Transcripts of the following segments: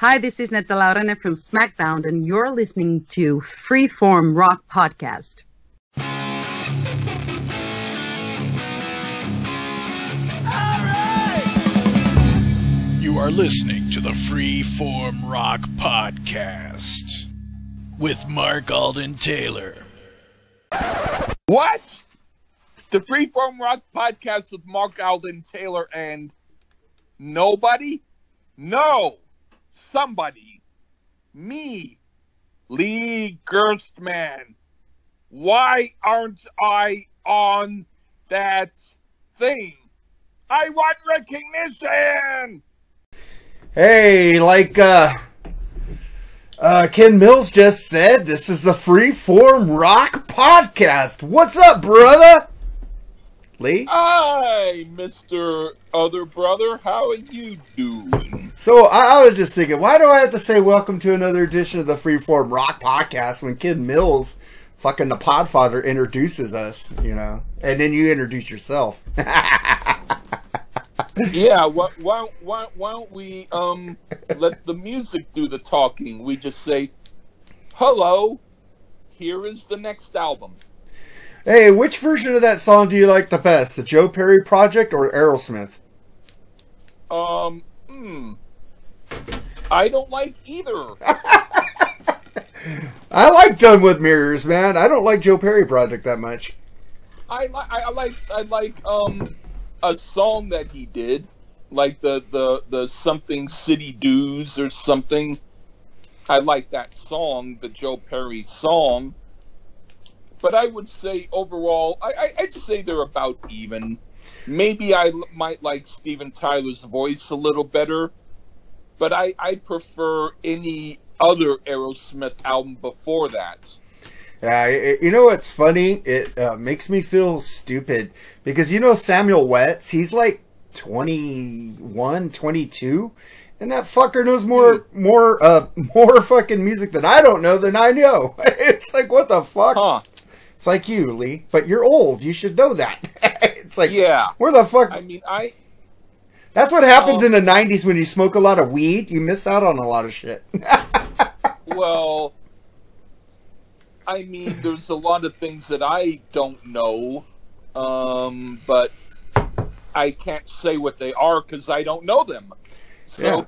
Hi, this is Netta Laurene from SmackDown, and you're listening to Freeform Rock Podcast. You are listening to the Freeform Rock Podcast with Mark Alden Taylor. What? The Freeform Rock Podcast with Mark Alden Taylor and nobody? No, somebody. Me, Lee Gerstmann. Why aren't I on that thing? I want recognition! Hey, like uh, uh, Ken Mills just said, this is the Freeform Rock Podcast. What's up, brother? Lee? Hi, Mr. Other Brother. How are you doing? So I, I was just thinking, why do I have to say welcome to another edition of the Freeform Rock Podcast when Kid Mills, fucking the Podfather, introduces us, you know, and then you introduce yourself. yeah, why, why, why, why don't we um let the music do the talking? We just say, "Hello, here is the next album." hey, which version of that song do you like the best, the Joe Perry Project or Aerosmith? Um, hmm. I don't like either. I like Done with Mirrors, man. I don't like Joe Perry Project that much. I like, I like, I like um a song that he did, like the the the something City Dues or something. I like that song, the Joe Perry song. But I would say overall, I, I I'd say they're about even. Maybe I l- might like Steven Tyler's voice a little better, but I I prefer any other Aerosmith album before that. Yeah, it, you know what's funny? It uh, makes me feel stupid because you know Samuel Wetz, he's like 21, 22, and that fucker knows more more uh more fucking music than I don't know than I know. it's like what the fuck? Huh. It's like you, Lee, but you're old. You should know that. it's like Yeah. where the fuck? I mean, I That's what happens Oh. in the 90s when you smoke a lot of weed. You miss out on a lot of shit. Well, I mean, there's a lot of things that I don't know, um, but I can't say what they are because I don't know them. So Yeah.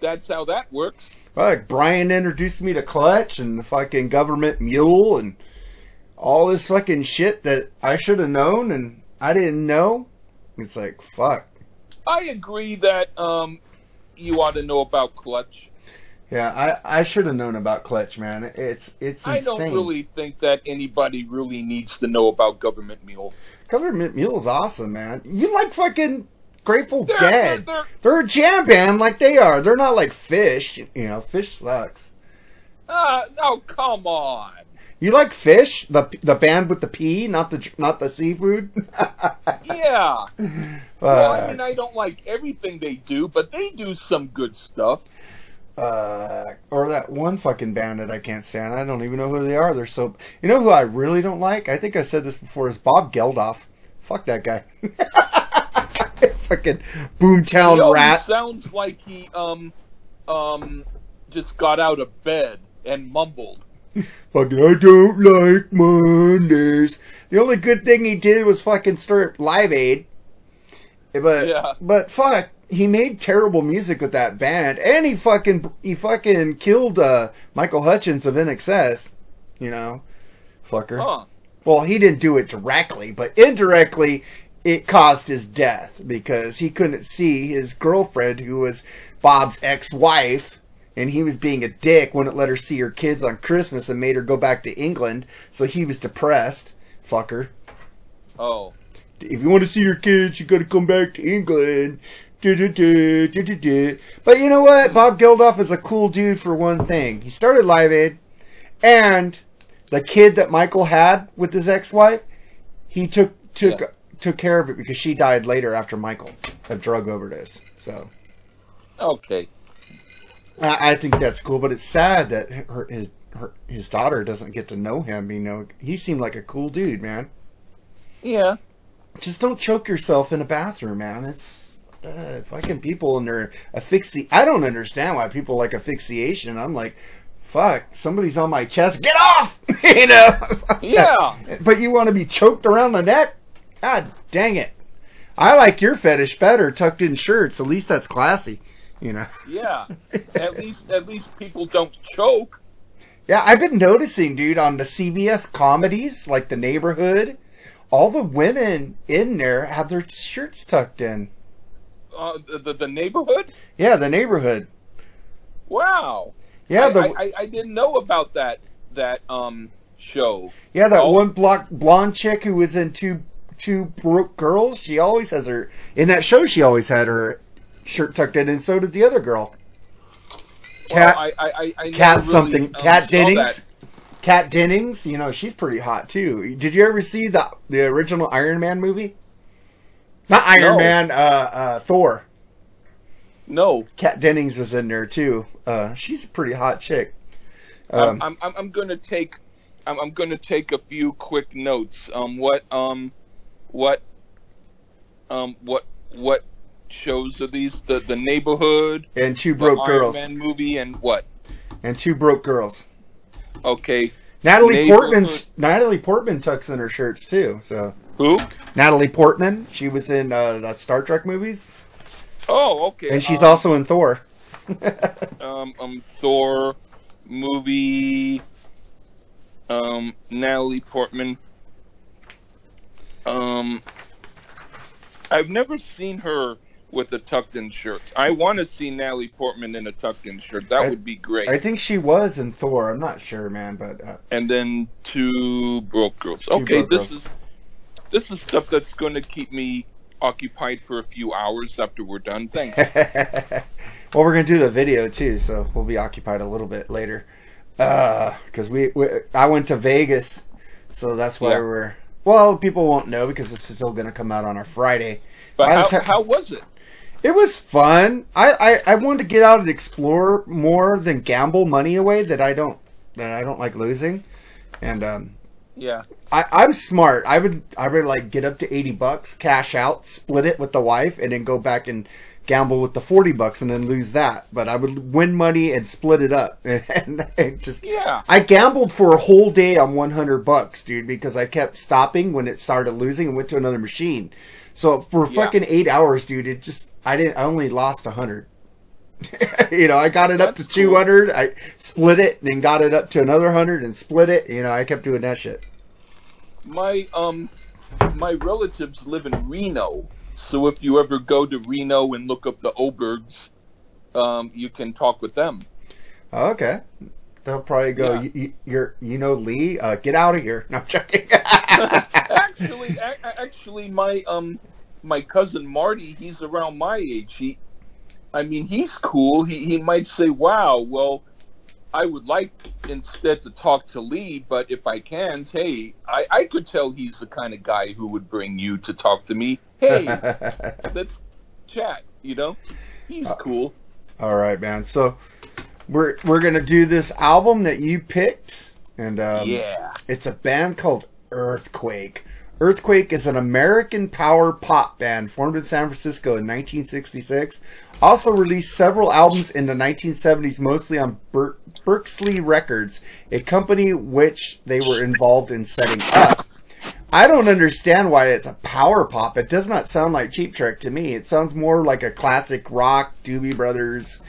that's how that works. Like Brian introduced me to Clutch and the fucking government mule and all this fucking shit that I should have known and I didn't know. It's like fuck. I agree that um, you ought to know about Clutch. Yeah, I, I should have known about Clutch, man. It's it's insane. I don't really think that anybody really needs to know about Government Mule. Government mule's awesome, man. You like fucking Grateful They're- Dead. they're- They're a jam band like they are. They're not like Phish. You know, Phish sucks. Uh, oh, come on. You like Phish, the the band with the P, not the not the seafood. Yeah. Well, I Uh, mean, I don't like everything they do, but they do some good stuff. uh, or that one fucking band that I can't stand. I don't even know who they are. They're so. You know who I really don't like? I think I said this before. Is Bob Geldof? Fuck that guy. fucking boomtown rat. sounds like he um um just got out of bed and mumbled. Fucking, I don't like Mondays. The only good thing he did was fucking start Live Aid. But Yeah. but fuck, he made terrible music with that band, and he fucking he fucking killed uh, Michael Hutchence of INXS. You know, fucker. Huh. Well, he didn't do it directly, but indirectly, it caused his death because he couldn't see his girlfriend, who was Bob's ex-wife, and he was being a dick, wouldn't let her see her kids on Christmas, and made her go back to England. So he was depressed. Fucker. Oh. If you want to see your kids, you got to come back to England. But you know what? Bob Geldof is a cool dude for one thing. He started Live Aid, and the kid that Michael had with his ex-wife, he took took Yeah. took care of it because she died later after Michael, a drug overdose. So Okay. I, I think that's cool, but it's sad that her his her, his daughter doesn't get to know him. You know, he seemed like a cool dude, man. Yeah. Just don't choke yourself in a bathroom, man. It's uh, fucking people and their asphyxi. I don't understand why people like asphyxiation. I'm like, fuck, somebody's on my chest. Get off! you know? Yeah. but you want to be choked around the neck? God dang it. I like your fetish better, tucked in shirts. At least that's classy. You know? Yeah. At least at least people don't choke. Yeah, I've been noticing, dude, on the CBS comedies, like The Neighborhood, all the women in there have their shirts tucked in. Uh, the, the neighborhood. Yeah, The Neighborhood. Wow. Yeah, I, the I, I, didn't know about that that um show. yeah that Oh. one block blonde chick who was in two two broke girls. She always has her in that show. She always had her shirt tucked in, and so did the other girl. Cat, I, I, I, I Cat never something, really, um, Kat Dennings. Kat Dennings, you know she's pretty hot too. Did you ever see the the original Iron Man movie? Not Iron No. Man, uh, uh, Thor. No, Kat Dennings was in there too. Uh, she's a pretty hot chick. I'm, Um, I'm, I'm, I'm gonna take, I'm, I'm gonna take a few quick notes. Um, what, um, what, um, what, what shows are these? The, the neighborhood, and two broke Iron girls. Man movie, and what? And two broke girls. Okay, Natalie Neighborhood. Portman. Natalie Portman tucks in her shirts too. So who? Natalie Portman, she was in uh, the Star Trek movies, Oh, okay. and she's um, also in Thor. um, um, Thor movie. Um, Natalie Portman. Um, I've never seen her with a tucked-in shirt. I want to see Natalie Portman in a tucked-in shirt. That I- would be great. I think she was in Thor. I'm not sure, man, but uh, and then two broke girls. Two okay, broke this girls. is this is stuff that's going to keep me occupied for a few hours after we're done. Thanks. well, we're gonna do the video too, so we'll be occupied a little bit later. Uh, because we, we, I went to Vegas, so that's why Yeah. we're. Well, people won't know because this is still gonna come out on a Friday. But how, ti- how was it? It was fun. I, I, I wanted to get out and explore more than gamble money away that I don't that I don't like losing. And um, Yeah. I, I'm smart. I would I would like get up to eighty bucks, cash out, split it with the wife, and then go back and gamble with the forty bucks and then lose that. But I would win money and split it up, and, and just Yeah. I gambled for a whole day on one hundred bucks, dude, because I kept stopping when it started losing and went to another machine. So for Yeah. fucking eight hours, dude, it just I didn't I only lost a hundred. you know, I got it up to That's cool. two hundred. I split it and then got it up to another hundred and split it. You know, I kept doing that shit. My um my relatives live in Reno, so if you ever go to Reno and look up the Obergs, um, you can talk with them. Oh, okay. They'll probably go. Yeah. You, you, you're, you know, Lee. Uh, get out of here. No, I'm joking. actually, actually, my um my cousin Marty, he's around my age. He, I mean, he's cool. He he might say, "Wow, well." I would like instead to talk to Lee, but if I can't, hey, I, I could tell he's the kind of guy who would bring you to talk to me. Hey, let's chat. You know, he's cool. All right, man. So we're we're gonna do this album that you picked, and um, yeah, it's a band called Earthquake. Earthquake is an American power pop band formed in San Francisco in 1966. Also released several albums in the 1970s, mostly on Ber- Berkeley Records, a company which they were involved in setting up. I don't understand why it's a power pop. It does not sound like Cheap Trick to me. It sounds more like a classic rock, Doobie Brothers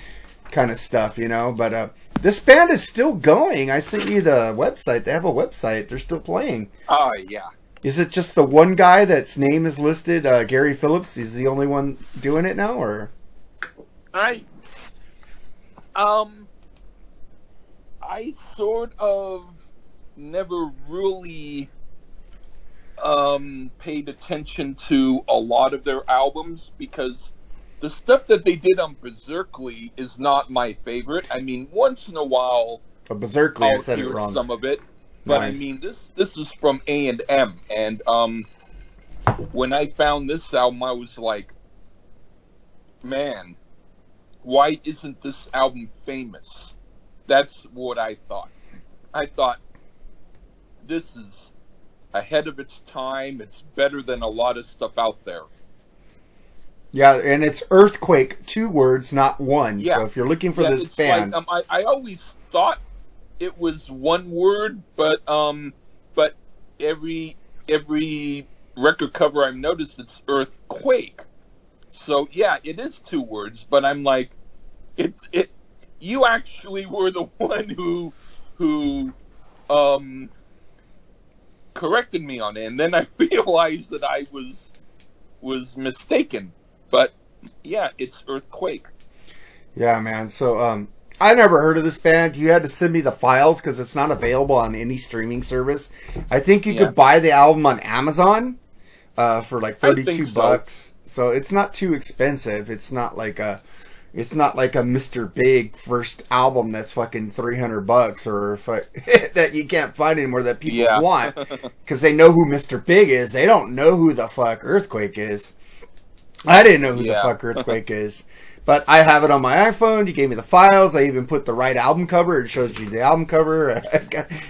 kind of stuff, you know. But uh, this band is still going. I sent you the website. They have a website. They're still playing. oh yeah. Is it just the one guy that's name is listed, uh, Gary Phillips? Is the only one doing it now, or I um I sort of never really um paid attention to a lot of their albums because the stuff that they did on Beserkley is not my favorite. I mean, once in a while oh, Beserkley? I I'll said it hear wrong. some of it, but I mean this this was from A and M, and um, when I found this album, I was like, man, why isn't this album famous? That's what I thought. I thought this is ahead of its time. It's better than a lot of stuff out there. Yeah, and it's earthquake, two words, not one. Yeah. So if you're looking for Yeah, this band, Like, um, I, I always thought it was one word, but um, but every every record cover I've noticed it's earthquake. So yeah, it is two words, but I'm like, it it. You actually were the one who who um corrected me on it, and then I realized that I was was mistaken. But yeah, it's earthquake. yeah, man. So um, I never heard of this band. You had to send me the files because it's not available on any streaming service. I think you Yeah. could buy the album on Amazon uh, for like thirty-two so. bucks. So it's not too expensive. It's not like a. It's not like a Mr. Big first album that's fucking three hundred bucks or I, that you can't find anymore that people Yeah. want because they know who Mr. Big is. They don't know who the fuck Earthquake is. I didn't know who Yeah. the fuck Earthquake is, but I have it on my iPhone. You gave me the files. I even put the right album cover. It shows you the album cover.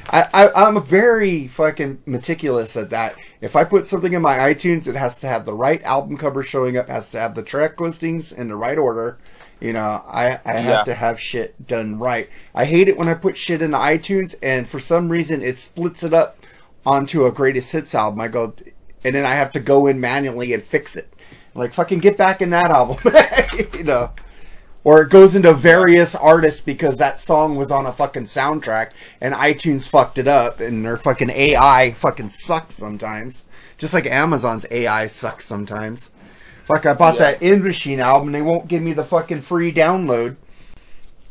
I, I, I'm very fucking meticulous at that. If I put something in my iTunes, it has to have the right album cover showing up. Has to have the track listings in the right order. You know, I, I have Yeah. to have shit done right. I hate it when I put shit into iTunes and for some reason it splits it up onto a greatest hits album. I go, and then I have to go in manually and fix it. Like fucking get back in that album, you know. Or it goes into various artists because that song was on a fucking soundtrack and iTunes fucked it up and their fucking AI fucking sucks sometimes. Just like Amazon's AI sucks sometimes. Fuck, I bought Yeah. that In Machine album they won't give me the fucking free download.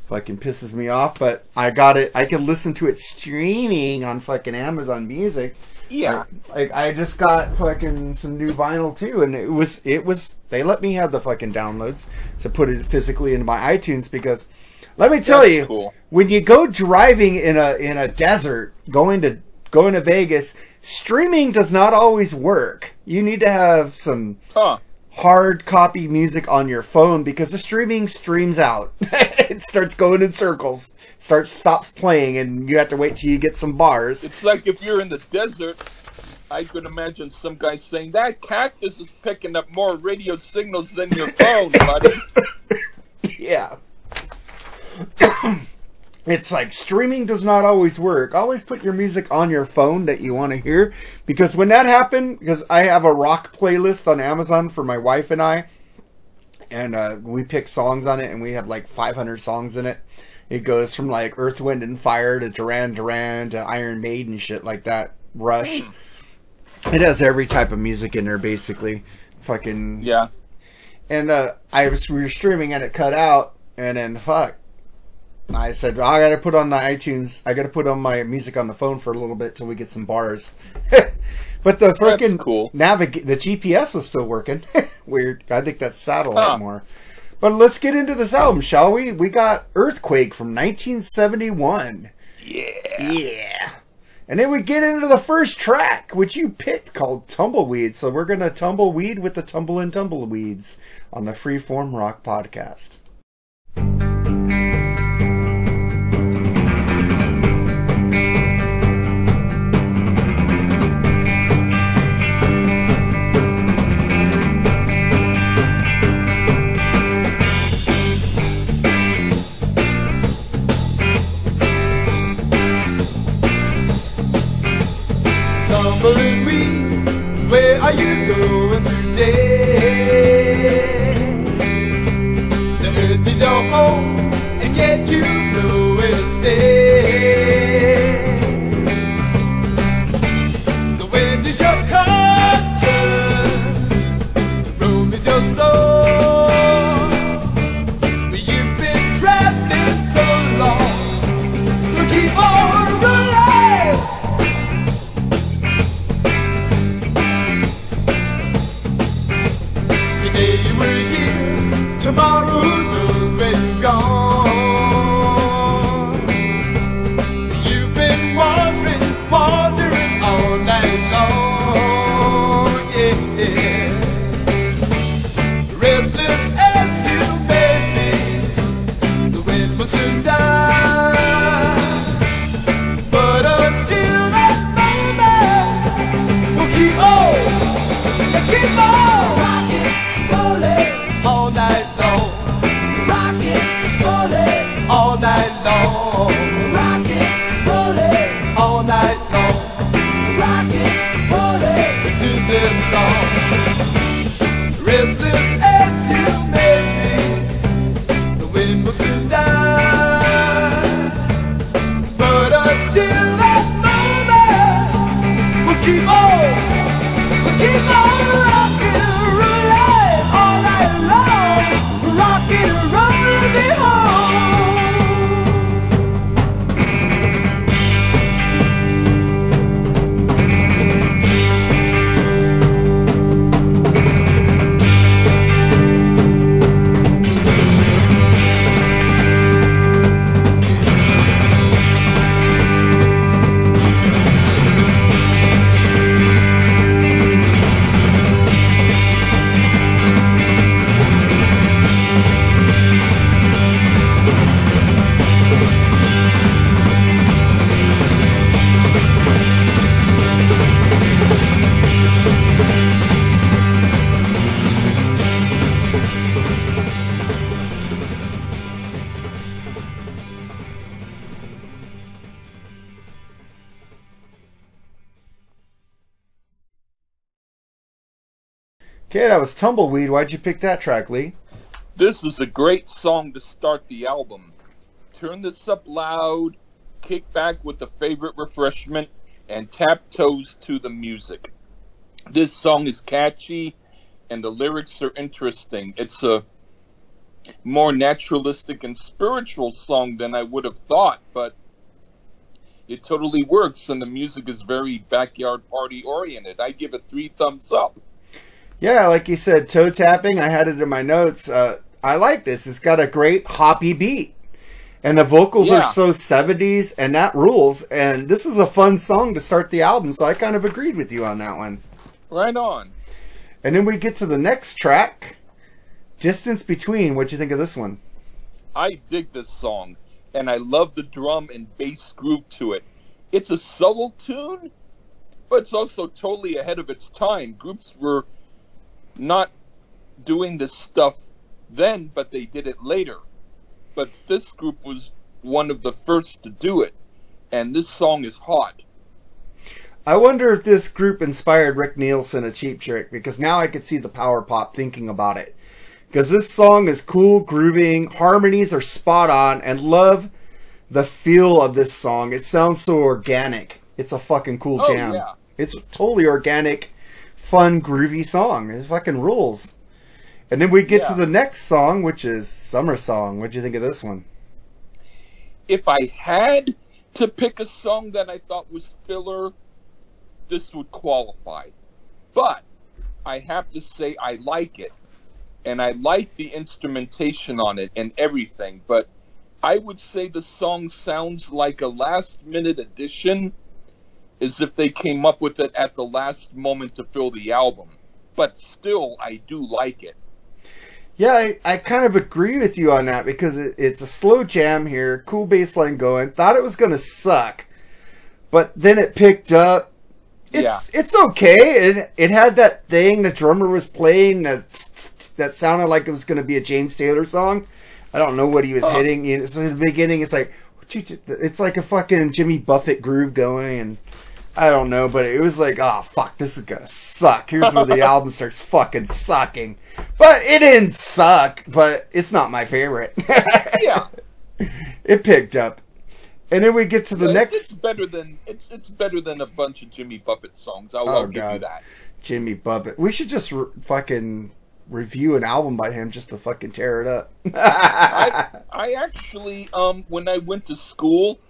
Fucking pisses me off, but I got it. I can listen to it streaming on fucking Amazon Music. Yeah. Like I just got fucking some new vinyl too, and it was it was they let me have the fucking downloads to put it physically into my iTunes because let me tell That's you, cool. when you go driving in a in a desert, going to going to Vegas, streaming does not always work. You need to have some Huh. Hard copy music on your phone because the streaming streams out. it starts going in circles, starts stops playing, and you have to wait till you get some bars. It's like if you're in the desert, I could imagine some guy saying that cactus is picking up more radio signals than your phone, buddy. Yeah. it's like streaming does not always work. Always put your music on your phone that you want to hear because when that happened, because I have a rock playlist on Amazon for my wife and I, and uh, we pick songs on it, and we have like 500 songs in it. It goes from like Earth, Wind, and Fire to Duran Duran to Iron Maiden shit like that. Rush. It has every type of music in there, basically. Fucking Yeah. and uh, I was we were streaming and it cut out, and then fuck, I said oh, I gotta put on my iTunes. I gotta put on my music on the phone for a little bit till we get some bars. but the freaking cool. navig the GPS was still working. Weird. I think that's satellite Huh. more. But let's get into this album, shall we? We got Earthquake from 1971. Yeah. Yeah. And then we get into the first track, which you picked called Tumbleweed. So we're going to tumbleweed with the Tumble and Tumbleweeds on the Freeform Rock Podcast. Was Tumbleweed. Why'd you pick that track, Lee? This is a great song to start the album. Turn this up loud, kick back with a favorite refreshment, and tap toes to the music. This song is catchy, and the lyrics are interesting. It's a more naturalistic and spiritual song than I would have thought, but it totally works, and the music is very backyard party oriented. I give it three thumbs up. Yeah, like you said, toe tapping. I had it in my notes. Uh, I like this. It's got a great hoppy beat. And the vocals Yeah. are so 70s, and that rules. And this is a fun song to start the album, so I kind of agreed with you on that one. Right on. And then we get to the next track Distance Between. What'd you think of this one? I dig this song, and I love the drum and bass groove to it. It's a subtle tune, but it's also totally ahead of its time. Groups were not doing this stuff then, but they did it later. But this group was one of the first to do it, and this song is hot. I wonder if this group inspired Rick Nielsen a cheap trick because now I could see the power pop thinking about it. Because this song is cool, grooving, harmonies are spot on, and love the feel of this song. It sounds so organic. It's a fucking cool Oh, jam. yeah. It's totally organic, fun, groovy song. It fucking rules. And then we get to the next song, which is Summer Song. What'd you think of this one? if I had to pick a song that I thought was filler, this would qualify. But I have to say I like it. And I like the instrumentation on it and everything. But I would say the song sounds like a last minute addition, as if they came up with it at the last moment to fill the album. But still, I do like it. Yeah, I, I kind of agree with you on that because it, it's a slow jam here, cool bass line going. Thought it was going to suck, but then it picked up. It's Yeah. it's okay. It it had that thing the drummer was playing that that sounded like it was going to be a James Taylor song. I don't know what he was hitting. So in the beginning, it's like it's like a fucking Jimmy Buffett groove going, and I don't know, but it was like, oh fuck, this is gonna suck. Here's where the album starts fucking sucking. But it didn't suck, but it's not my favorite. Yeah. it picked up. And then we get to the It's- next It's better than it's it's better than a bunch of Jimmy Buffett songs. I'll, Oh, I'll give you that. Jimmy Buffett. We should just re- fucking review an album by him just to fucking tear it up. I I actually um when I went to school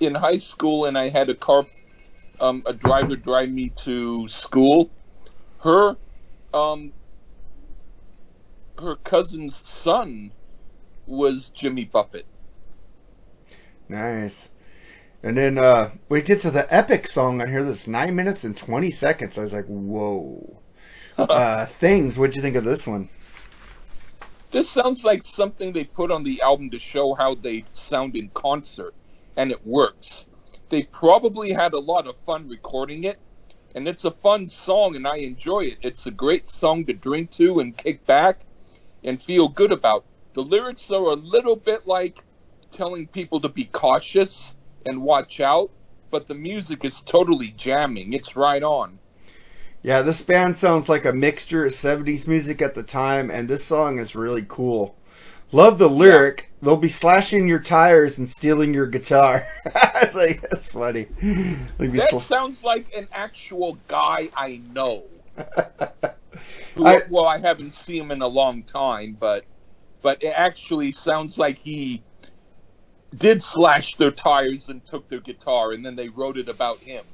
in high school and I had a car um a driver drive me to school, her um her cousin's son was Jimmy Buffett. nice. And then uh, we get to the epic song on here that's 9 minutes and 20 seconds. I was like, whoa. uh, Things, what'd you think of this one? This sounds like something they put on the album to show how they sound in concert, and it works. They probably had a lot of fun recording it, and it's a fun song, and I enjoy it. It's a great song to drink to and kick back and feel good about. The lyrics are a little bit like telling people to be cautious and watch out, but the music is totally jamming. It's right on. Yeah, this band sounds like a mixture of 70s music at the time, and this song is really cool. Love the lyric. they'll be slashing your tires and stealing your guitar. like that's funny. That sl- sounds like an actual guy I know. Who, I- well, I haven't seen him in a long time, but but it actually sounds like he did slash their tires and took their guitar, and then they wrote it about him.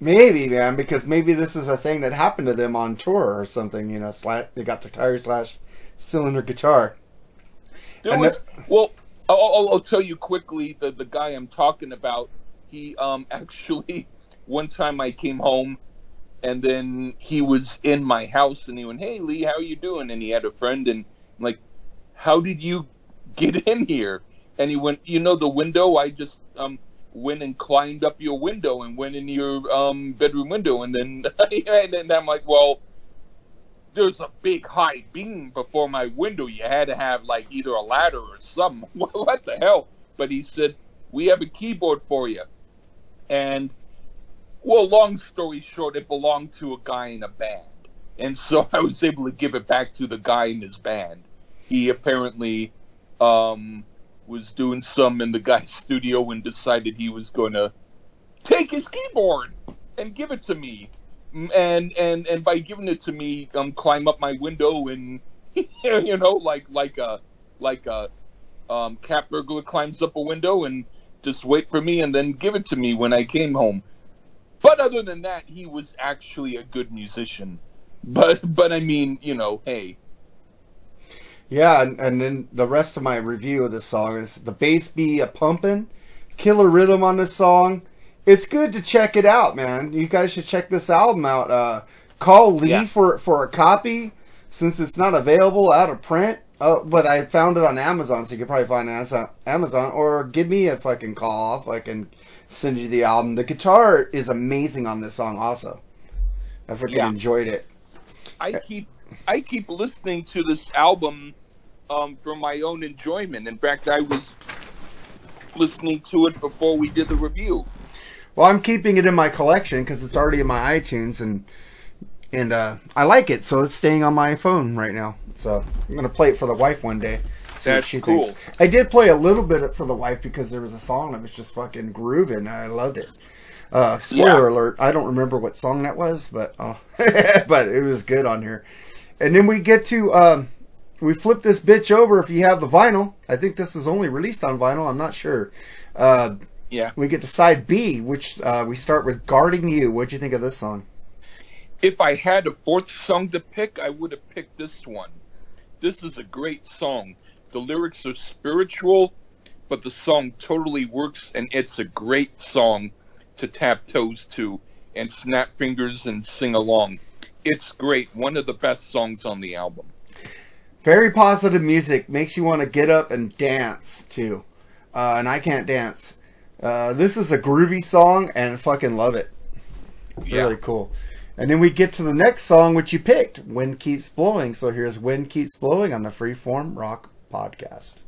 maybe, man, because maybe this is a thing that happened to them on tour or something. You know, they got their tires slashed, stealing their guitar. There And was well, I'll, I'll, I'll tell you quickly the the guy I'm talking about. He um actually one time I came home, and then he was in my house, and he went, "Hey Lee, how are you doing?" And he had a friend, and I'm like, "How did you get in here?" And he went, "You know the window? I just um went and climbed up your window and went in your um bedroom window, and then and then I'm like, well." There's a big high beam before my window. You had to have like either a ladder or something. what the hell? But he said, We have a keyboard for you. And, well, long story short, it belonged to a guy in a band. And so I was able to give it back to the guy in his band. He apparently um, was doing some in the guy's studio and decided he was going to take his keyboard and give it to me and and and by giving it to me, um, climb up my window and you know, like like a like a um, cat burglar climbs up a window and just wait for me and then give it to me when I came home. But other than that, he was actually a good musician. But but I mean, you know, hey, Yeah, and, and then the rest of my review of this song is the bass be a pumping, killer rhythm on this song. It's good to check it out, man. You guys should check this album out. Uh, call Lee Yeah. for for a copy since it's not available out of print. Uh, but I found it on Amazon, so you could probably find it on Amazon. Or give me a fucking call if I can send you the album. The guitar is amazing on this song, also. I freaking Yeah. enjoyed it. I keep I keep listening to this album um, for my own enjoyment. In fact, I was listening to it before we did the review. Well, I'm keeping it in my collection because it's already in my iTunes and and uh, I like it, so it's staying on my phone right now. So I'm gonna play it for the wife one day. see what That's she cool. thinks. I did play a little bit for the wife because there was a song that was just fucking grooving and I loved it. Uh, spoiler Yeah. alert! I don't remember what song that was, but uh, but it was good on here. And then we get to um, we flip this bitch over if you have the vinyl. I think this is only released on vinyl. I'm not sure. Uh, Yeah. we get to side B, which uh, we start with "Guarding You." What'd you think of this song? If I had a fourth song to pick, I would have picked this one. This is a great song. The lyrics are spiritual, but the song totally works, and it's a great song to tap toes to and snap fingers and sing along. It's great. One of the best songs on the album. Very positive music makes you want to get up and dance too, uh, and I can't dance. Uh, this is a groovy song, and I fucking love it. Yeah. Really cool. And then we get to the next song, which you picked, "Wind Keeps Blowing." So here's "Wind Keeps Blowing" on the Freeform Rock Podcast.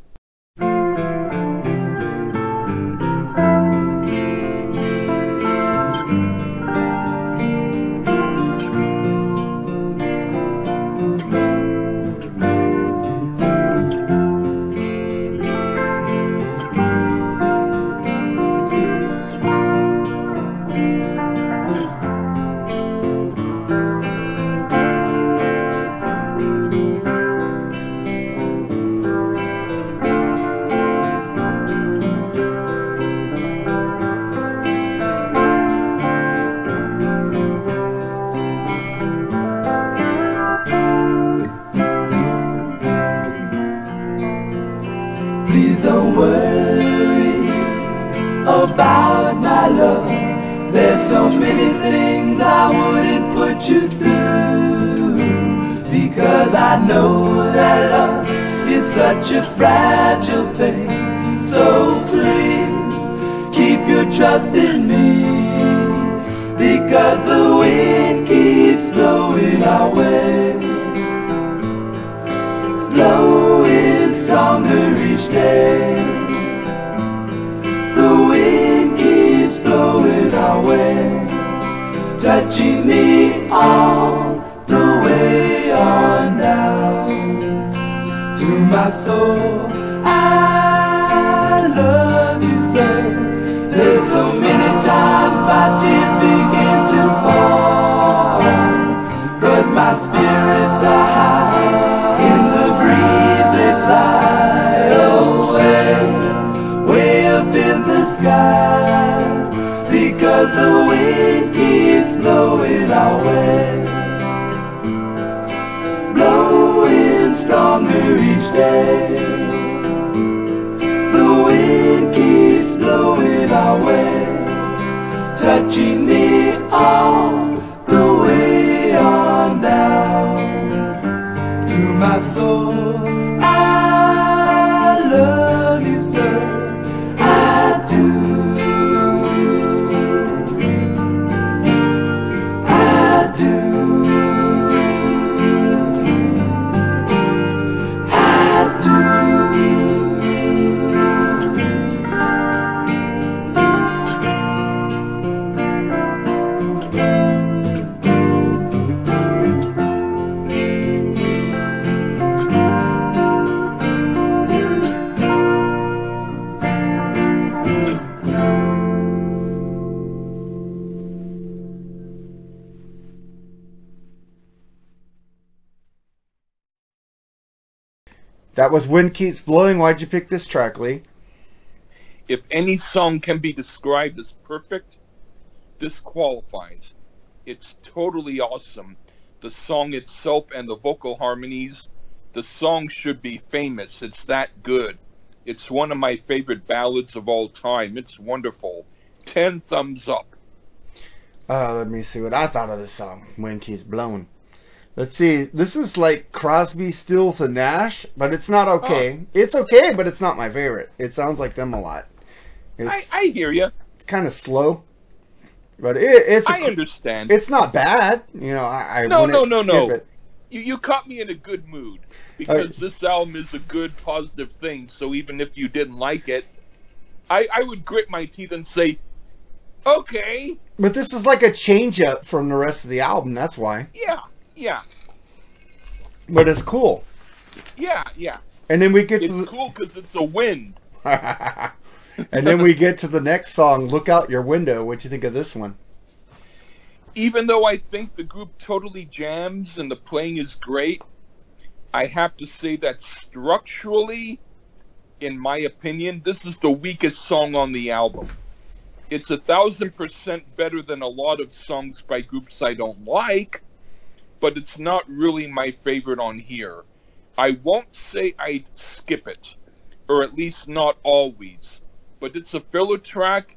My soul. I love That was Wind Keeps Blowing. Why'd you pick this track, Lee? If any song can be described as perfect, this qualifies. It's totally awesome. The song itself and the vocal harmonies, the song should be famous. It's that good. It's one of my favorite ballads of all time. It's wonderful. Ten thumbs up. Uh, let me see what I thought of this song. Wind Keeps Blowing. Let's see. This is like Crosby, Stills, and Nash, but it's not okay. Oh. It's okay, but it's not my favorite. It sounds like them a lot. I, I hear you. It's kind of slow, but it, it's a- I understand. it's not bad. You know, I, I No, no, no, no. it. you, you caught me in a good mood because uh, this album is a good, positive thing. So even if you didn't like it, I, I would grit my teeth and say, okay, But this is like a change up from the rest of the album. That's why. yeah, yeah, But it's cool. yeah, yeah. And then we get It's to the, cool because it's a wind. and then we get to the next song. Look out your window. What you think of this one? Even though I think the group totally jams and the playing is great, I have to say that structurally, in my opinion, this is the weakest song on the album. It's a thousand percent better than a lot of songs by groups I don't like, but it's not really my favorite on here. I won't say I'd skip it, or at least not always, but it's a filler track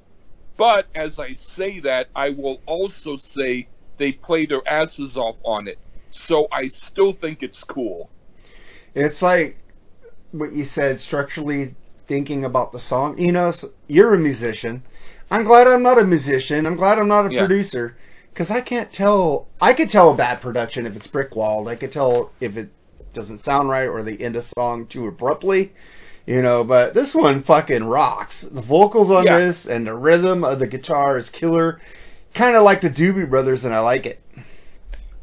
but as I say that, I will also say they play their asses off on it. So I still think it's cool. It's like what you said, structurally thinking about the song. You know, you're a musician. I'm glad I'm not a musician. I'm glad I'm not a Yeah. producer. Because I can't tell. I could tell a bad production if it's brick walled. I could tell if it doesn't sound right or they end a song too abruptly. You know, but this one fucking rocks. The vocals on Yeah. this and the rhythm of the guitar is killer. Kind of like the Doobie Brothers, and I like it.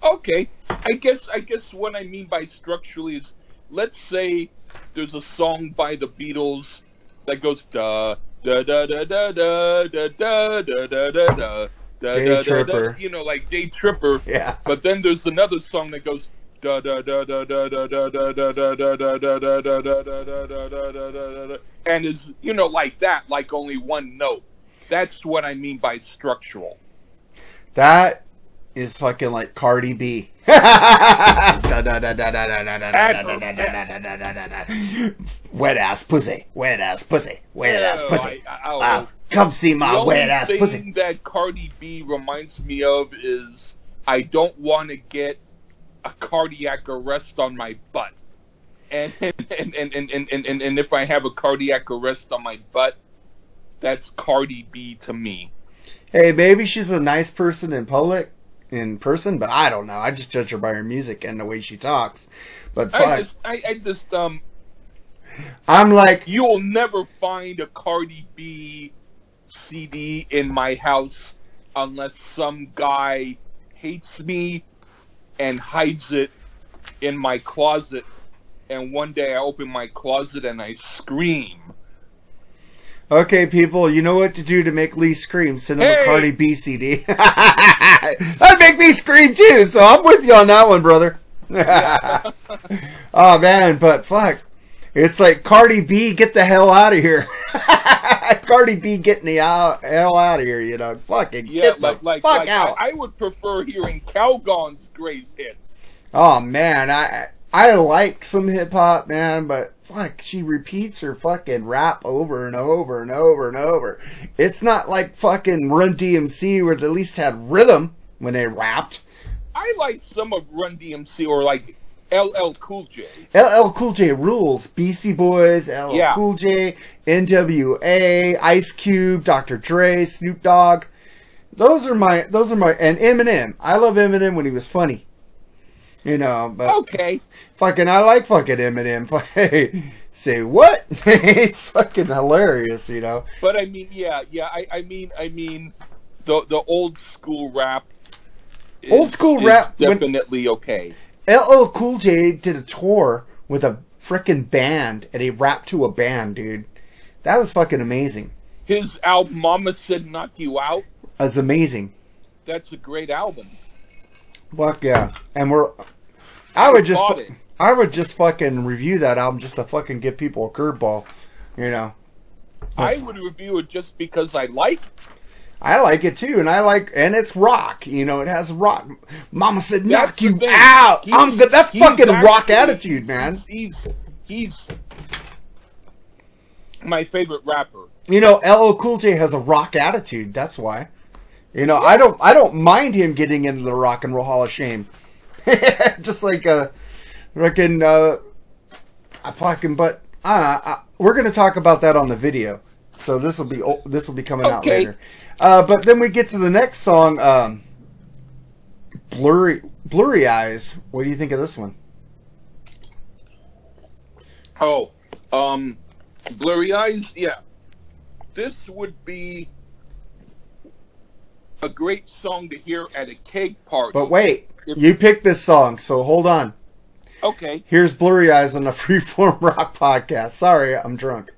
Okay, I guess I guess what I mean by structurally is, let's say there's a song by the Beatles that goes da da da da da da da da da da da Da, Day da, Da, you know, like Day Tripper. Yeah. But then there's another song that goes. And is you know like that, like only one note. That's what I mean by structural. That is fucking like Cardi B. Wet ass pussy, wet ass pussy, wet ass pussy. I- I- Wow. Come see The my only wet ass the thing that Cardi B reminds me of is I don't want to get a cardiac arrest on my butt. And and, and, and, and, and, and, if I have a cardiac arrest on my butt, that's Cardi B to me. Hey, maybe she's a nice person in public, in person, but I don't know. I just judge her by her music and the way she talks. But I just I, I just um I'm like, you'll never find a Cardi B CD in my house unless some guy hates me and hides it in my closet. And one day I open my closet and I scream. okay, people, you know what to do to make Lee scream. Send him a Cardi B CD. That'd make me scream too, so I'm with you on that one, brother. oh man, but fuck, it's like Cardi B, get the hell out of here. Cardi B getting the out, hell out of here, you know. Fucking Yeah, get like the like, fuck like out. I, I would prefer hearing Calgon's Gray's hits. Oh man, I I like some hip hop, man, but fuck, she repeats her fucking rap over and over and over and over. It's not like fucking Run DMC where they at least had rhythm when they rapped. I like some of Run DMC or like LL Cool J. LL Cool J rules. Beastie Boys, LL Yeah. Cool J, NWA, Ice Cube, Dr. Dre, Snoop Dogg. Those are my those are my and Eminem. I love Eminem when he was funny. You know, but Okay, fucking I like fucking Eminem. Hey, say what? it's fucking hilarious, you know. but I mean, yeah, yeah. I, I mean, I mean, the the old school rap. Is, Old school rap, when- definitely okay. LL Cool J did a tour with a frickin' band and he rapped to a band, dude. That was fucking amazing. His album "Mama Said Knock You Out." Was amazing. That's a great album. Fuck yeah. And we're I would just it. I would just fucking review that album just to fucking give people a curveball. You know. I would review it just because I like. I like it too, and I like, and it's rock. You know, it has rock. Mama said, "Knock That's you out." He's- I'm good. That's fucking rock attitude, man. He's he's my favorite rapper. You know, LL Cool J has a rock attitude. That's why. You know, I don't, I don't mind him getting into the Rock and Roll Hall of Shame. just like uh, reckon, uh, I fucking. But uh, uh, we're gonna talk about that on the video. So this will be this will be coming out later. Uh, but then we get to the next song, um, blurry blurry eyes. What do you think of this one? Oh, um, Blurry Eyes, yeah. This would be a great song to hear at a keg party. But wait, If- you picked this song, so hold on. Okay. Here's Blurry Eyes on the Freeform Rock podcast. Sorry, I'm drunk.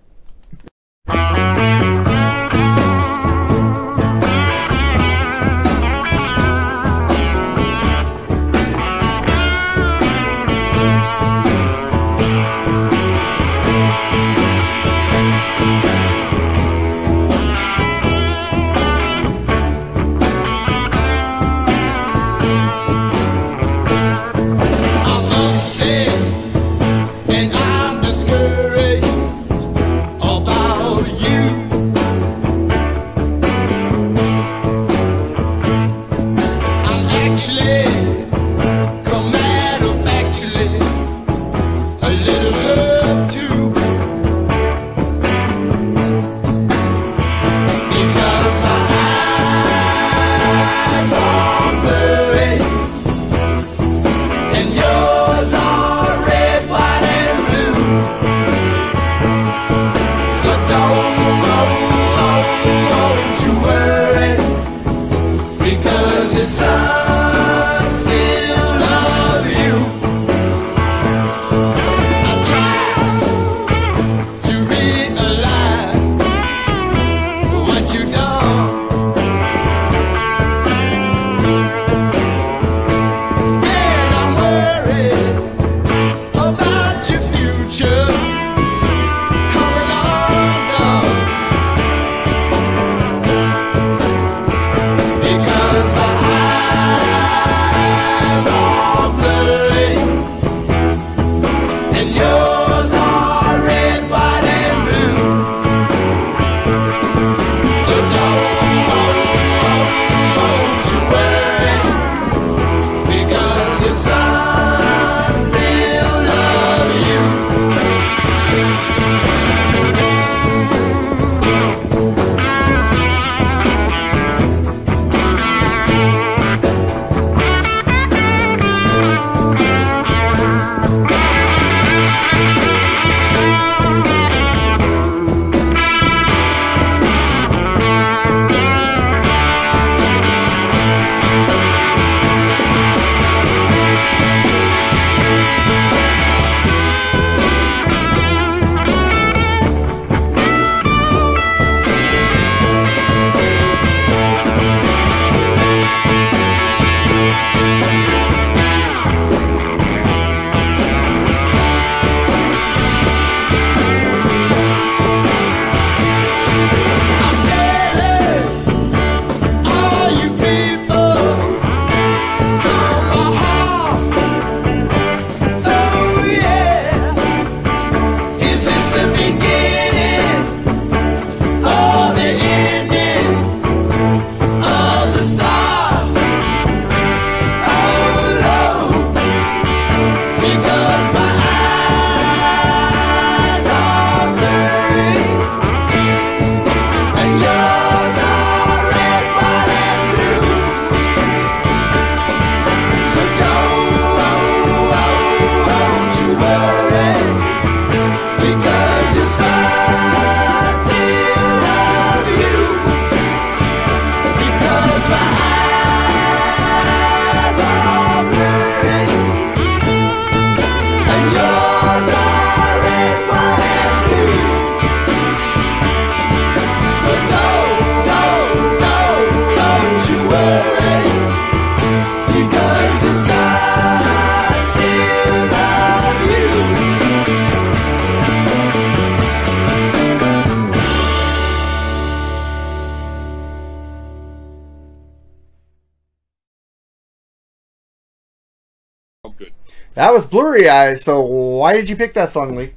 That was Blurry Eyes. So why did you pick that song, Lee?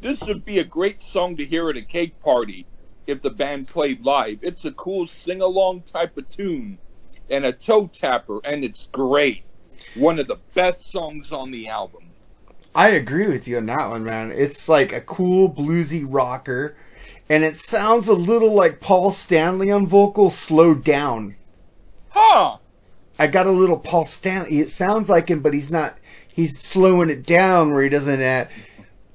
This would be a great song to hear at a cake party if the band played live. It's a cool sing along type of tune and a toe tapper, and it's great. One of the best songs on the album. I agree with you on that one, man. It's like a cool bluesy rocker, and it sounds a little like Paul Stanley on vocals slowed down. Huh! I got a little Paul Stanley. It sounds like him, but he's not. He's slowing it down where he doesn't at.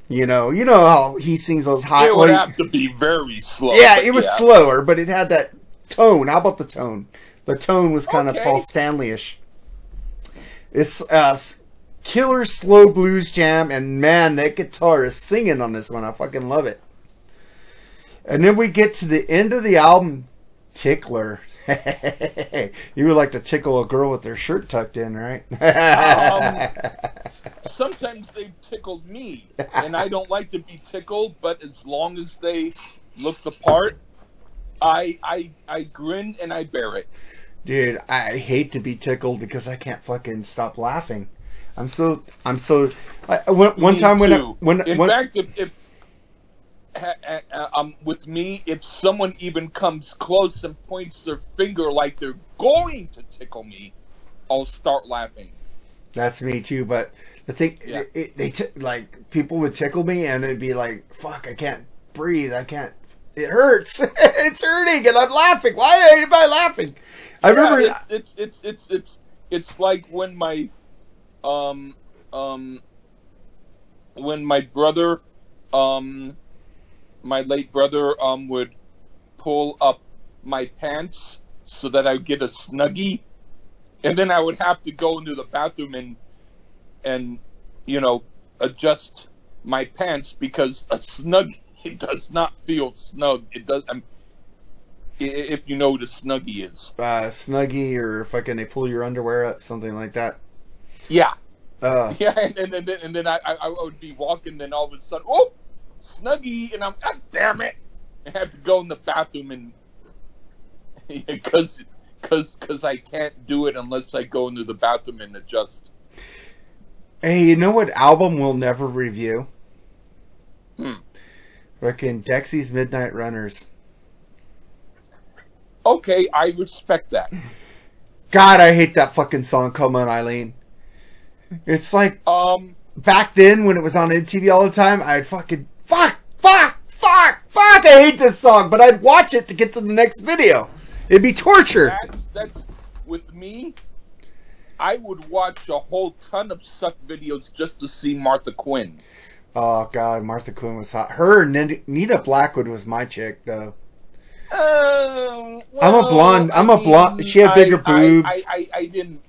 You know, you know how he sings those high. It would well, have to be very slow. yeah, it was yeah. slower, but it had that tone. How about the tone? The tone was kind of Okay. Paul Stanley-ish. It's uh, killer slow blues jam, and man, that guitar is singing on this one. I fucking love it. And then we get to the end of the album, Tickler. you would like to tickle a girl with their shirt tucked in, right? Um, Sometimes they've tickled me, and I don't like to be tickled. But as long as they look the part, I I I grin and I bear it. Dude, I hate to be tickled because I can't fucking stop laughing. I'm so I'm so. I, one one Me time when I, when in when fact, if, if um, with me, if someone even comes close and points their finger like they're going to tickle me, I'll start laughing. that's me too. But the thing, Yeah. it, it, they t- like people would tickle me and it'd be like, "Fuck, I can't breathe. I can't. It hurts. it's hurting, and I'm laughing. Why am I laughing? I remember. It's, it's it's it's it's it's like when my um um when my brother um my late brother um would pull up my pants so that I would get a snuggie. And then I would have to go into the bathroom and and you know adjust my pants because a snug it does not feel snug. It does um, i- if you know what a snuggie is. Uh, snuggie or fucking they pull your underwear up, something like that. yeah. Uh, Yeah, and, and, and then, and then I, I, I would be walking, then all of a sudden, oh, Snuggie, and I'm, God damn it, I have to go in the bathroom and because because because I can't do it unless I go into the bathroom and adjust. hey, you know what album we'll never review? Hmm. Fucking Dexy's Midnight Runners. Okay, I respect that. God, I hate that fucking song. Come on, Eileen. It's like Um, back then when it was on MTV all the time. I'd fucking fuck, fuck, fuck, fuck. I hate this song, but I'd watch it to get to the next video. It'd be torture. that's that's with me. I would watch a whole ton of suck videos just to see Martha Quinn. Oh god, Martha Quinn was hot. Her Nina Blackwood was my chick though. Um, I'm a blonde- I'm a blonde- she had bigger I- boobs. I, I, I didn't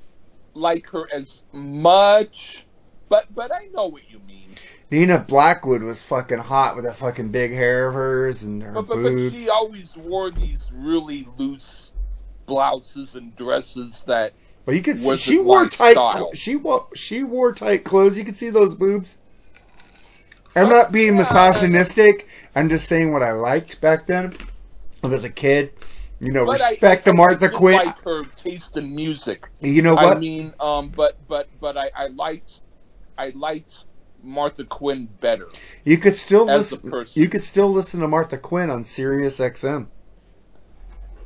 like her as much, but but I know what you mean. Nina Blackwood was fucking hot with that fucking big hair of hers and her But but, but she always wore these really loose blouses and dresses that Well, you could see she wore tight. style. She wore she wore tight clothes. You could see those boobs. I'm not being Yeah. misogynistic. I'm just saying what I liked back then. As a kid, you know, but respect I, to Martha I Quinn. like her taste in music. you know what? I mean, um, but but but I, I liked I liked Martha Quinn better. you could still listen. You could still listen to Martha Quinn on Sirius XM.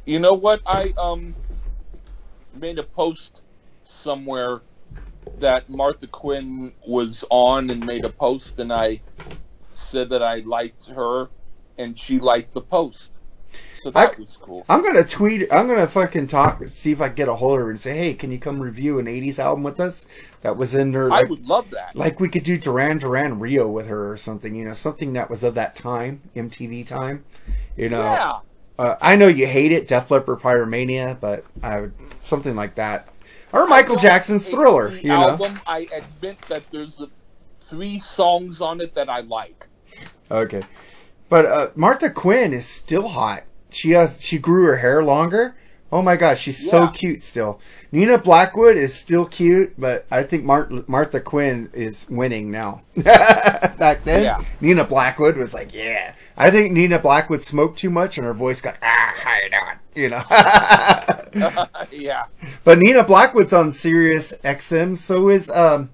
You know what? I um made a post somewhere that Martha Quinn was on and made a post, and I said that I liked her, and she liked the post. So that I- was cool. I'm gonna tweet. I'm gonna fucking talk. See if I can get a hold of her and say, "Hey, can you come review an '80s album with us?" That was in her. I Like, would love that. like we could do Duran Duran Rio with her or something. You know, something that was of that time, MTV time. You know, yeah. uh, I know you hate it, Def Leppard Pyromania, but I would something like that, or Michael Jackson's Thriller. You know, album, I admit that there's a, three songs on it that I like. okay. But uh, Martha Quinn is still hot. She has she grew her hair longer. Oh my gosh, she's so cute still. Nina Blackwood is still cute, but I think Mar- Martha Quinn is winning now. Back then, Yeah. Nina Blackwood was like, yeah. I think Nina Blackwood smoked too much and her voice got ah, how you doing? You know. yeah. But Nina Blackwood's on Sirius XM, so is um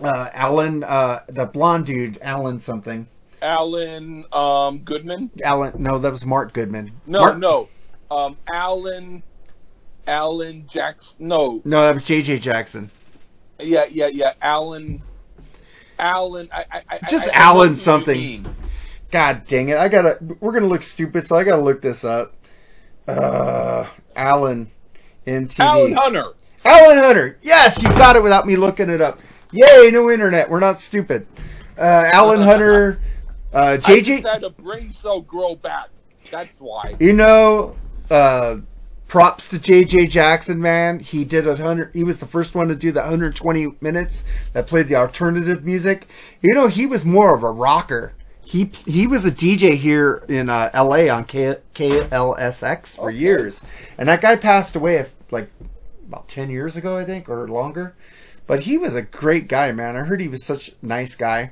Uh, Alan, uh, the blonde dude, Alan something. Alan um, Goodman. Alan, no, that was Mark Goodman. No, Mark- no. Um, Alan. Alan Jackson. No. no, that was J.J. Jackson. Yeah, yeah, yeah. Alan. Alan. I, I, Just I Alan something. God dang it! I gotta. We're gonna look stupid, so I gotta look this up. Uh, Alan, MTV. Alan Hunter. Alan Hunter. Yes, you got it without me looking it up. Yay, no internet. We're not stupid. Uh, Alan Hunter, uh, I JJ. had a brain cell grow back. That's why. You know, uh, props to JJ Jackson, man. He did a hundred. He was the first one to do the 120 minutes that played the alternative music. You know, he was more of a rocker. He he was a DJ here in uh, L.A. on K, KLSX for Okay. years, and that guy passed away like about 10 years ago, I think, or longer. But he was a great guy, man. I heard he was such a nice guy.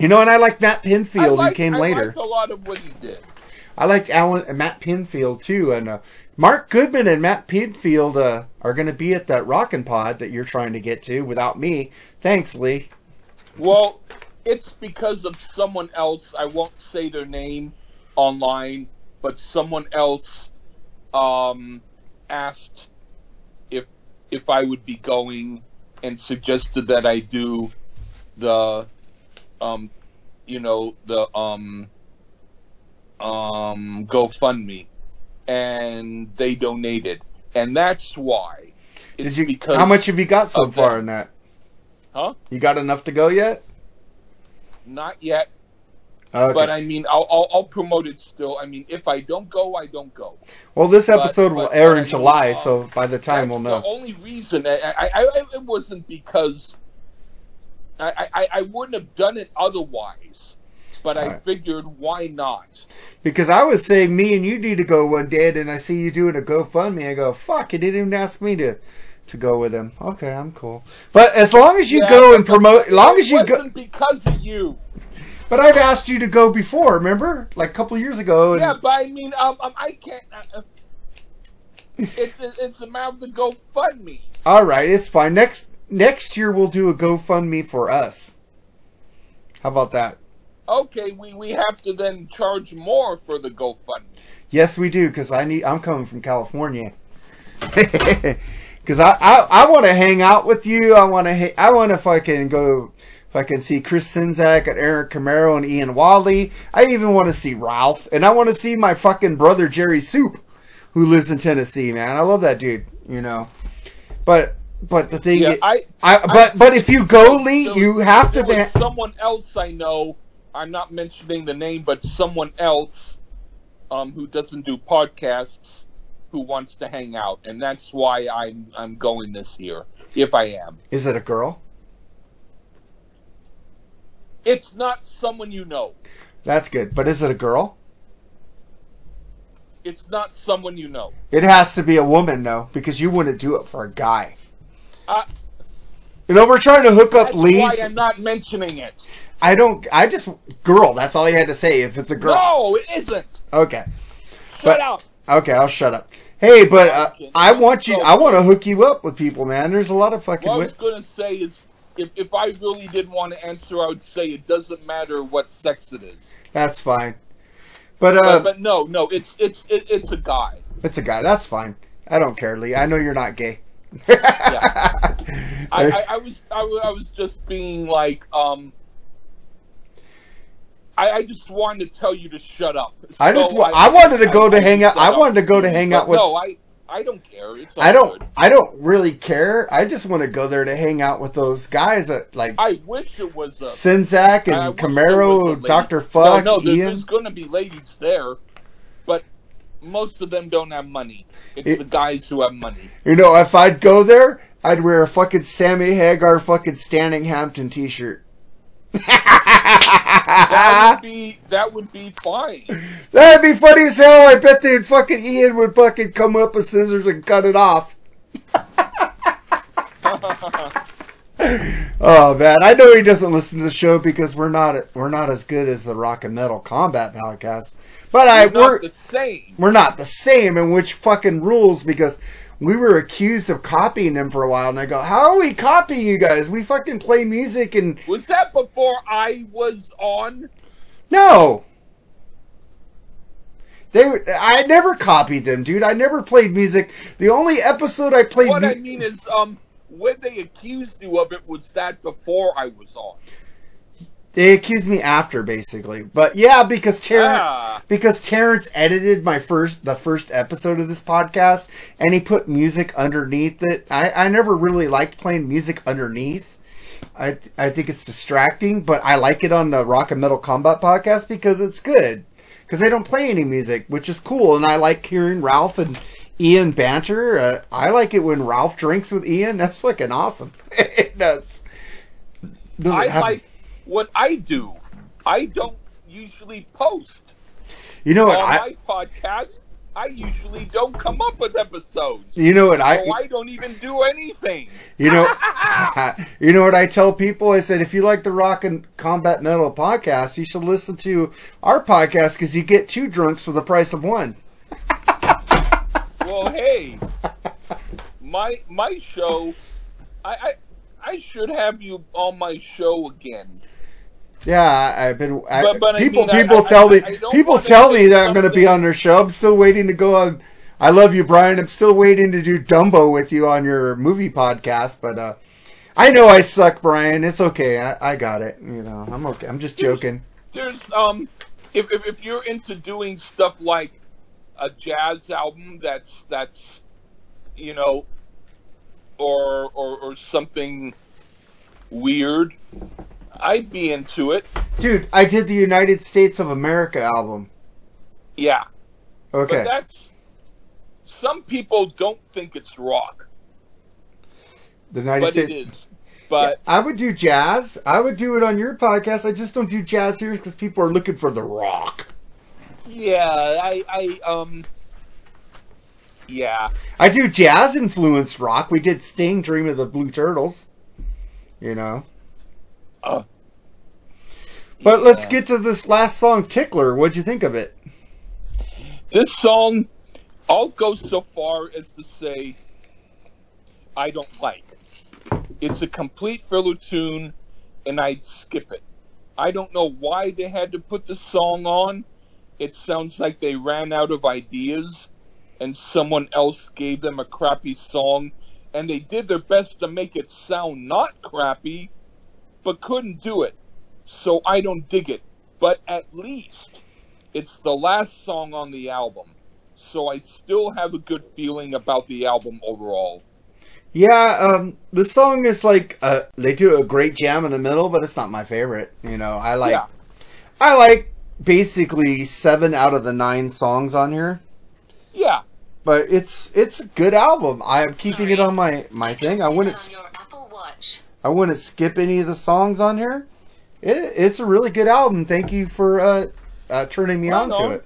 You know, and I like Matt Pinfield, liked, who came I later. liked a lot of what he did. I liked Alan and Matt Pinfield too, and uh, Mark Goodman and Matt Pinfield uh, are going to be at that Rockin' Pod that you're trying to get to without me. Thanks, Lee. Well, it's because of someone else. I won't say their name online, but someone else um, asked if if I would be going and suggested that I do the um, you know the um um GoFundMe, and they donated, and that's why. Did you? because How much have you got so far that. in that? Huh? You got enough to go yet? Not yet. Okay. But I mean, I'll, I'll, I'll promote it still. I mean, if I don't go, I don't go. well, this but- episode will but- air in July, mean, uh, so by the time we'll know. the only reason. I, I, I, it wasn't because I, I, I wouldn't have done it otherwise. But I Right. figured, why not? Because I was saying me and you need to go one day, and I see you doing a GoFundMe. I go, fuck, you didn't even ask me to to go with him. Okay, I'm cool. But as long as you Yeah, go and promote, as long as you go. because of you. But I've asked you to go before, remember? Like a couple years ago. And Yeah, but I mean, um, um I can't. Uh, uh, it's it's a matter of the GoFundMe. All right, it's fine. Next next year we'll do a GoFundMe for us. How about that? Okay, we, we have to then charge more for the GoFundMe. Yes, we do because I need. I'm coming from California. Because I, I, I want to hang out with you. I want to ha- I want to fucking go fucking see Chris Sinzak and Eric Camaro and Ian Wadley. I even want to see Ralph, and I want to see my fucking brother Jerry Soup, who lives in Tennessee. Man, I love that dude. You know, but but the thing, Yeah, i I but but if you go, Lee, There you have to. Be, someone else I know. I'm not mentioning the name, but someone else um, who doesn't do podcasts who wants to hang out, and that's why I'm I'm going this year. If I am, is it a girl? it's not someone you know. That's good. But is it a girl? It's not someone you know. It has to be a woman, though, because you wouldn't do it for a guy. Uh, You know, we're trying to hook up why I'm not mentioning it. I don't. I just girl. That's all you had to say. If it's a girl, No, it isn't. okay, Shut But- up. okay, I'll shut up. Hey, but uh, I want you. I want to hook you up with people, man. There's a lot of fucking. What I was going to say is, if, if I really didn't want to answer, I would say it doesn't matter what sex it is. That's fine. But uh, But, but no, no, it's it's it, it's a guy. it's a guy. That's fine. I don't care, Lee. I know you're not gay. I, I, I was I, I was just being like um. I, I just wanted to tell you to shut up. I just So wa- I wanted to go to hang out- I wanted to go to hang out with- No, I I don't care. It's I don't. good. I don't really care. I just want to go there to hang out with those guys that like I wish it was a Sinzak and wish there was a Camaro, Doctor Fuck, No, no, there's, there's going to be ladies there, most of them don't have money. It's It- the guys who have money. You know, if I'd go there, I'd wear a fucking Sammy Hagar fucking Standing Hampton t-shirt. That would be that would be fine. That'd be funny as hell. I bet they'd fucking Ian would fucking come up with scissors and cut it off. oh man, I know he doesn't listen to the show because we're not we're not as good as the Rock and Metal Combat podcast. But I They're we're not the same. we're not the same in which fucking rules because we were accused of copying them for a while, and I go, "How are we copying you guys? We fucking play music and Was that before I was on? no." They, I never copied them, dude. I never played music. The only episode I played, What mu- I mean is, um, when they accused you of it, was that before I was on? They accused me after, basically. But yeah, because Terrence, Ah. because Terrence edited my first, the first episode of this podcast, and he put music underneath it. I, I never really liked playing music underneath. I, I think it's distracting, but I like it on the Rock and Metal Combat podcast because it's good. Because they don't play any music, which is cool, and I like hearing Ralph and Ian banter. Uh, I like it when Ralph drinks with Ian. That's fucking awesome. it it I like what I do. I don't usually post you know what on I, my podcast. I usually don't come up with episodes. you know what I, so I don't even do anything. You know, you know what I tell people? I said, if you like the Rock and Combat Metal podcast, you should listen to our podcast because you get two drunks for the price of one. Well, hey, my my show, I, I I should have you on my show again. Yeah, I- I've been. I, But- but I people, mean, people I- tell me, I- I people tell me that I'm going to be on their show. I'm still waiting to go on. I love you, Brian. I'm still waiting to do Dumbo with you on your movie podcast, but uh, I know I suck, Brian. It's okay. I, I got it. You know, I'm okay. I'm just joking. There's um, if if, if you're into doing stuff like a jazz album, that's that's, you know, or or or something weird, I'd be into it. Dude, I did the United States of America album. Yeah. Okay. But that's some people don't think it's rock, The United but States. it is. But I would do jazz. I would do it on your podcast. I just don't do jazz here because people are looking for the rock. yeah, I I um yeah. I do jazz influenced rock. We did Sting Dream of the Blue Turtles. You know. Uh, But let's get to this last song, Tickler. What'd you think of it? This song, I'll go so far as to say I don't like. It's a complete filler tune, and I'd skip it. I don't know why they had to put the song on. It sounds like they ran out of ideas, and someone else gave them a crappy song, and they did their best to make it sound not crappy, but couldn't do it. So I don't dig it. But at least it's the last song on the album, so I still have a good feeling about the album overall. Yeah, um, the song is like uh, they do a great jam in the middle, but it's not my favorite. You know, I like Yeah. I like basically seven out of the nine songs on here. Yeah, But it's it's a good album. I'm keeping Sorry. it on my my thing. I wouldn't I wouldn't skip any of the songs on here. It, it's a really good album. Thank you for uh, uh, turning me Right on to it.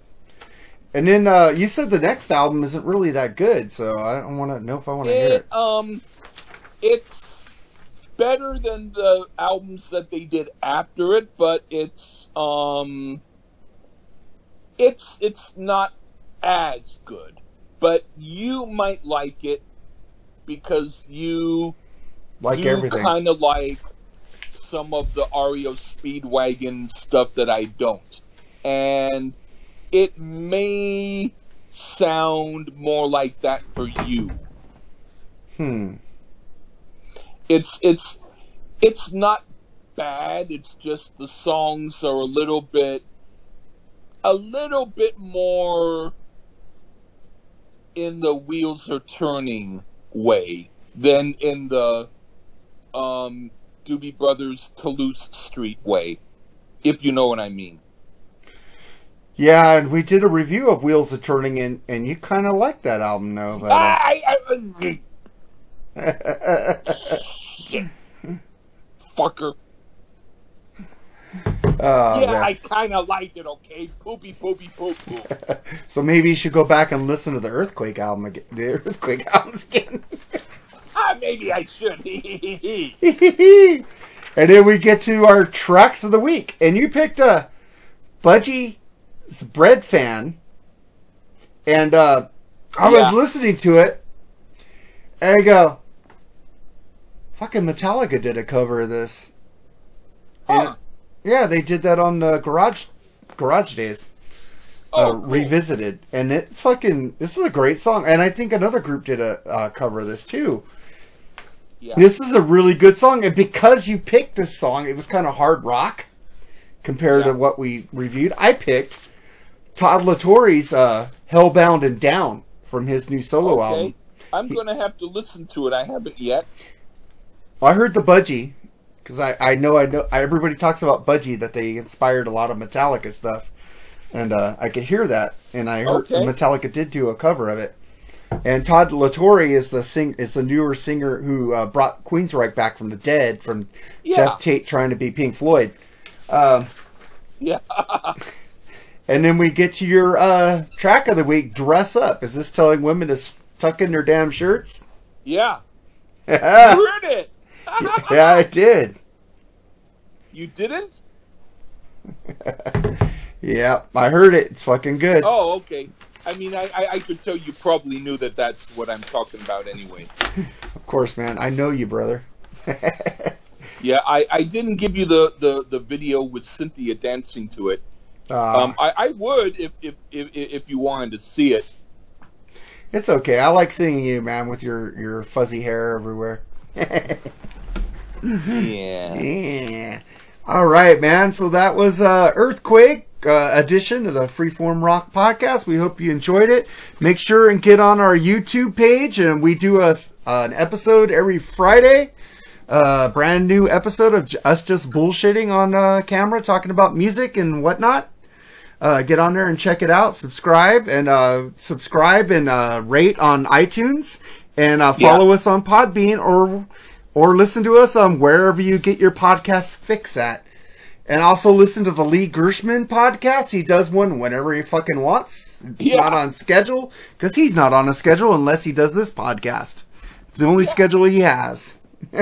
And then uh, you said the next album isn't really that good, so I don't want to know if I want to hear it it. um, it's better than the albums that they did after it, but it's um, it's it's not as good. But you might like it because you Like you everything. kind of like some of the REO Speedwagon stuff that I don't. And it may sound more like that for you. Hmm. It's it's it's not bad, it's just the songs are a little bit a little bit more in the wheels are turning way than in the um Doobie Brothers Toulouse Street way, if you know what I mean. Yeah, and we did a review of Wheels of Turning, and, and you kind of liked that album, though. But, uh, I, I, I. Fucker. oh, yeah, man. I kind of liked it, okay? Poopy, poopy, poop, poop. So maybe you should go back and listen to the Earthquake album again. The Earthquake albums again. Ah, maybe I should. and then we get to our tracks of the week, and you picked a Budgie's Breadfan, and uh, I was Yeah. listening to it, There you go. Fucking Metallica did a cover of this. And Huh. yeah, they did that on uh, Garage Garage Days. Oh, uh, cool. revisited, and it's fucking. This is a great song, and I think another group did a uh, cover of this too. Yeah. This is a really good song, and because you picked this song, it was kind of hard rock compared Yeah. to what we reviewed. I picked Todd La Torre's uh, "Hellbound and Down" from his new solo okay. album. I'm gonna have to listen to it. I haven't yet. I heard the Budgie because I, I know I know everybody talks about Budgie that they inspired a lot of Metallica stuff, and uh, I could hear that, and I heard Okay. Metallica did do a cover of it. And Todd La Torre is the sing is the newer singer who uh, brought Queensryche back from the dead from Yeah. Geoff Tate trying to be Pink Floyd. Um, Yeah. and then we get to your uh, track of the week, "Dress Up." Is this telling women to tuck in their damn shirts? yeah. You heard it. Yeah, I did. You didn't? Yeah, I heard it. It's fucking good. Oh, okay. I mean, I, I, I could tell you probably knew that that's what I'm talking about anyway. Of course, man. I know you, brother. Yeah, I, I didn't give you the, the, the video with Cynthia dancing to it. Uh, Um, I, I would if, if, if, if you wanted to see it. it's okay. I like seeing you, man, with your, your fuzzy hair everywhere. Yeah. yeah. All right, man. So that was uh, Earthquake uh, edition of the Freeform Rock podcast. We hope you enjoyed it. Make sure and get on our YouTube page, and we do a, uh, an episode every Friday. Uh, brand new episode of us just bullshitting on uh, camera, talking about music and whatnot. Uh, get on there and check it out. Subscribe and uh, subscribe and uh, rate on iTunes, and uh, follow us on Podbean or or listen to us on wherever you get your podcast fix at. And also listen to the Lee Gershman podcast. He does one whenever he fucking wants. It's Yeah. not on schedule because he's not on a schedule unless he does this podcast. It's the only schedule he has.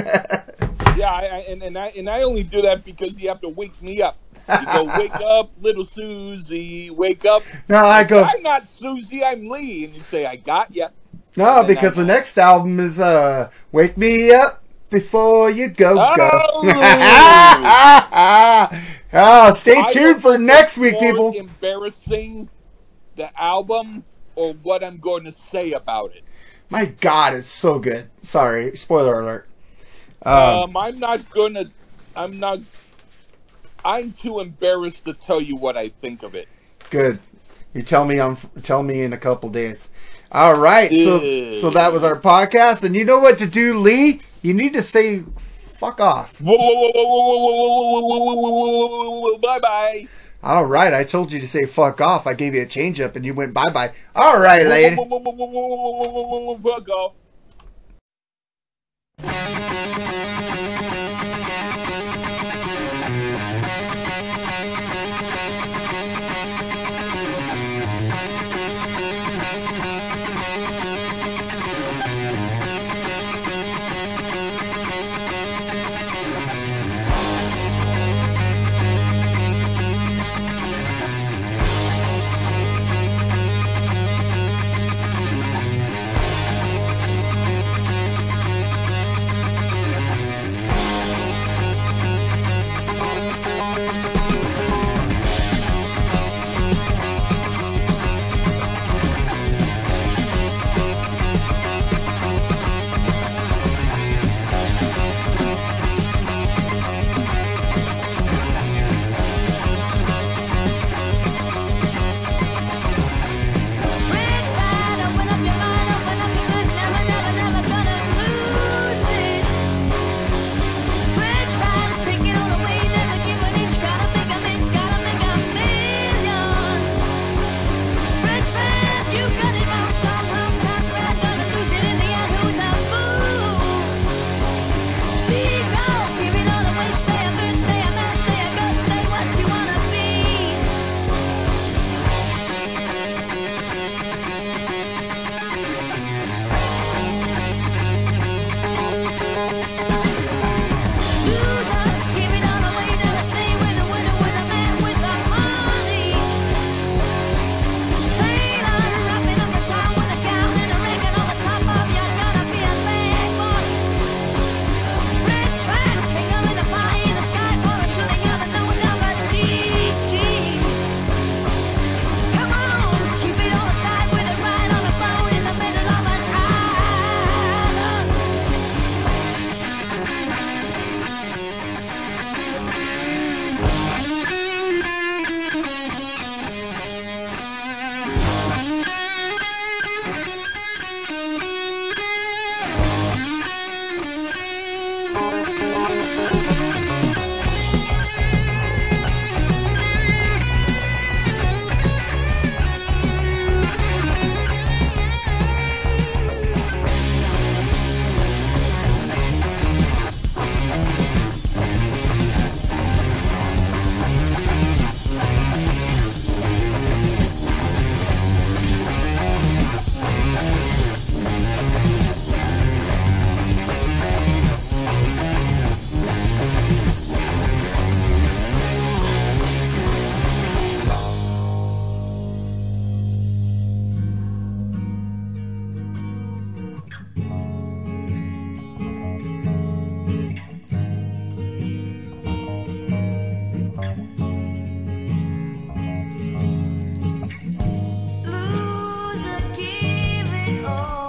Yeah, I, I, and, and I and I only do that because you have to wake me up. You go, wake up, little Susie, wake up. No, I go. I'm not Susie, I'm Lee. And you say, I got you. No, because the next album is uh, "Wake Me Up Before You Go Go." Oh! oh, stay I tuned for next week, people. Embarrassing the album or what I'm going to say about it. My God, it's so good. Sorry, spoiler alert. Um, Um, I'm not gonna. I'm not. I'm too embarrassed to tell you what I think of it. Good. You tell me on tell me in a couple days. All right. So so that was our podcast, and you know what to do, Lee. You need to say "fuck off." Bye bye. All right. I told you to say "fuck off." I gave you a change up, and you went bye bye. All right, lady. Fuck off. Oh.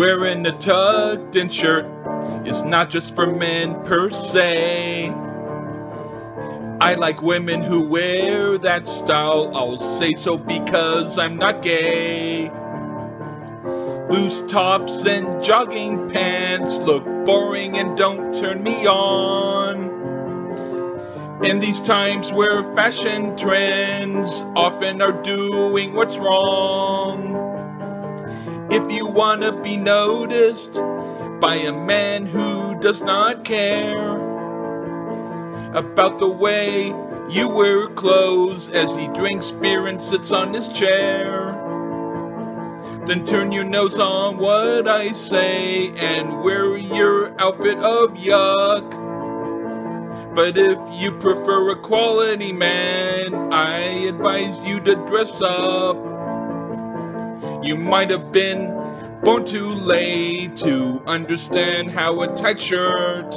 Wearing a tucked in shirt is not just for men per se. I like women who wear that style. I'll say so because I'm not gay. Loose tops and jogging pants look boring and don't turn me on. In these times where fashion trends often are doing what's wrong. If you wanna be noticed by a man who does not care about the way you wear clothes as he drinks beer and sits on his chair, then turn your nose on what I say and wear your outfit of yuck. But if you prefer a quality man, I advise you to dress up. You might have been born too late to understand how a tight shirt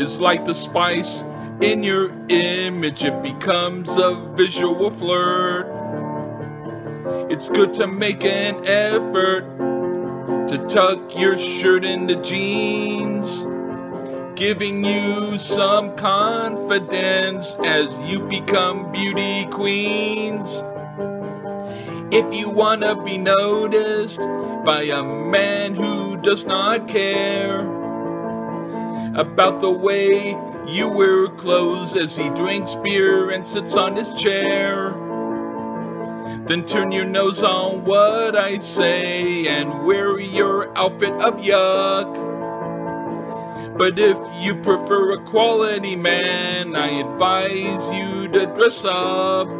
is like the spice in your image. It becomes a visual flirt. It's good to make an effort to tuck your shirt into jeans, giving you some confidence as you become beauty queens. If you wanna be noticed by a man who does not care about the way you wear clothes as he drinks beer and sits on his chair, Then turn your nose on what I say and wear your outfit of yuck. But if you prefer a quality man, I advise you to dress up.